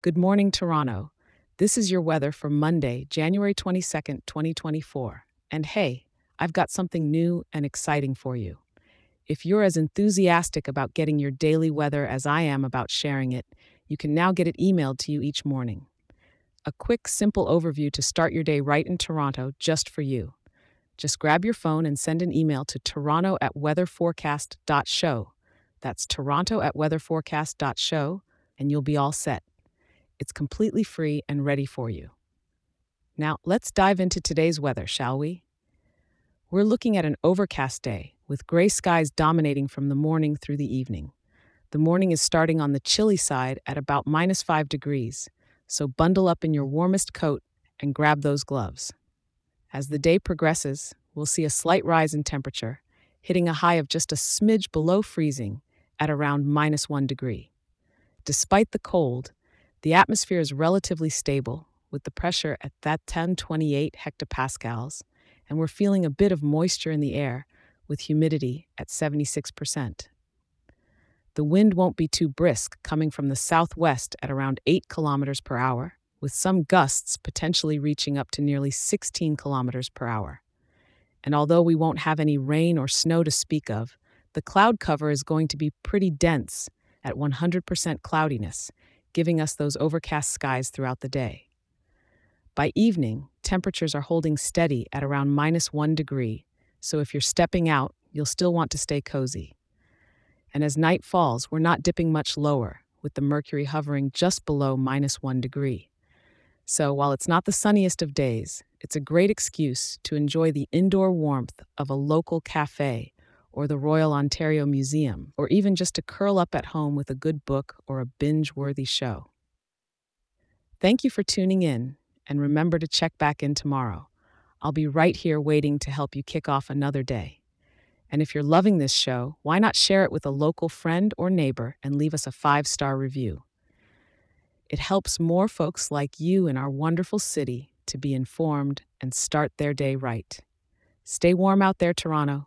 Good morning, Toronto. This is your weather for Monday, January 22nd, 2024. And hey, I've got something new and exciting for you. If you're as enthusiastic about getting your daily weather as I am about sharing it, you can now get it emailed to you each morning. A quick, simple overview to start your day right in Toronto just for you. Just grab your phone and send an email to toronto at weatherforecast.show. That's toronto at weatherforecast.show, and you'll be all set. It's completely free and ready for you. Now, let's dive into today's weather, shall we? We're looking at an overcast day with gray skies dominating from the morning through the evening. The morning is starting on the chilly side at about minus 5 degrees, so bundle up in your warmest coat and grab those gloves. As the day progresses, we'll see a slight rise in temperature, hitting a high of just a smidge below freezing at around minus 1 degree. Despite the cold, the atmosphere is relatively stable, with the pressure at that 1028 hectopascals, and we're feeling a bit of moisture in the air, with humidity at 76%. The wind won't be too brisk, coming from the southwest at around 8 kilometers per hour, with some gusts potentially reaching up to nearly 16 kilometers per hour. And although we won't have any rain or snow to speak of, the cloud cover is going to be pretty dense at 100% cloudiness, giving us those overcast skies throughout the day. By evening, temperatures are holding steady at around minus one degree, so if you're stepping out, you'll still want to stay cozy. And as night falls, we're not dipping much lower, with the mercury hovering just below minus one degree. So while it's not the sunniest of days, it's a great excuse to enjoy the indoor warmth of a local cafe or the Royal Ontario Museum, or even just to curl up at home with a good book or a binge worthy show. Thank you for tuning in, and remember to check back in tomorrow. I'll be right here waiting to help you kick off another day. And if you're loving this show, why not share it with a local friend or neighbor and leave us a five star review? It helps more folks like you in our wonderful city to be informed and start their day right. Stay warm out there, Toronto.